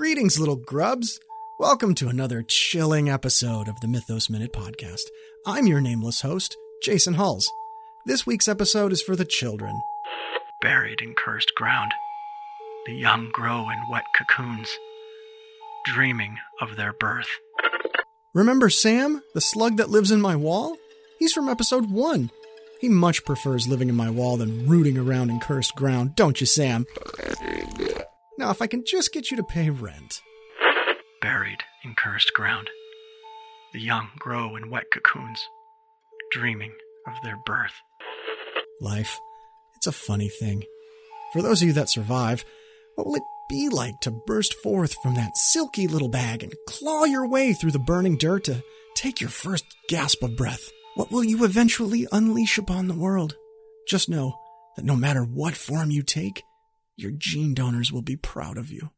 Greetings, little grubs. Welcome to another chilling episode of the Mythos Minute podcast. I'm your nameless host, Jason Huls. This week's episode is for the children. Buried in cursed ground, the young grow in wet cocoons, dreaming of their birth. Remember Sam, the slug that lives in my wall? He's from episode 1. He much prefers living in my wall than rooting around in cursed ground, don't you, Sam? Now, if I can just get you to pay rent. Buried in cursed ground, the young grow in wet cocoons, dreaming of their birth. Life, it's a funny thing. For those of you that survive, what will it be like to burst forth from that silky little bag and claw your way through the burning dirt to take your first gasp of breath? What will you eventually unleash upon the world? Just know that no matter what form you take, your gene donors will be proud of you.